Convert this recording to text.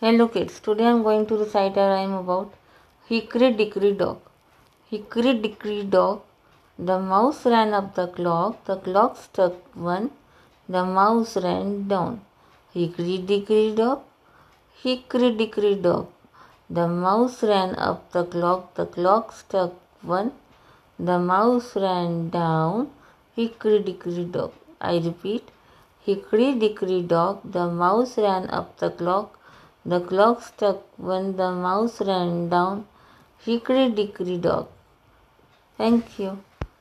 Hello kids, today I am going to recite a rhyme about Hickory Dickory Dock. Hickory Dickory Dock, the mouse ran up the clock, the clock struck one, the mouse ran down. Hickory Dickory Dock, Hickory Dickory Dock, the mouse ran up the clock, the clock struck one, the mouse ran down. Hickory Dickory Dock. I repeat, Hickory dickory dock, the mouse ran up the clock. The clock struck when the mouse ran down. Hickory dickory dock. Thank you.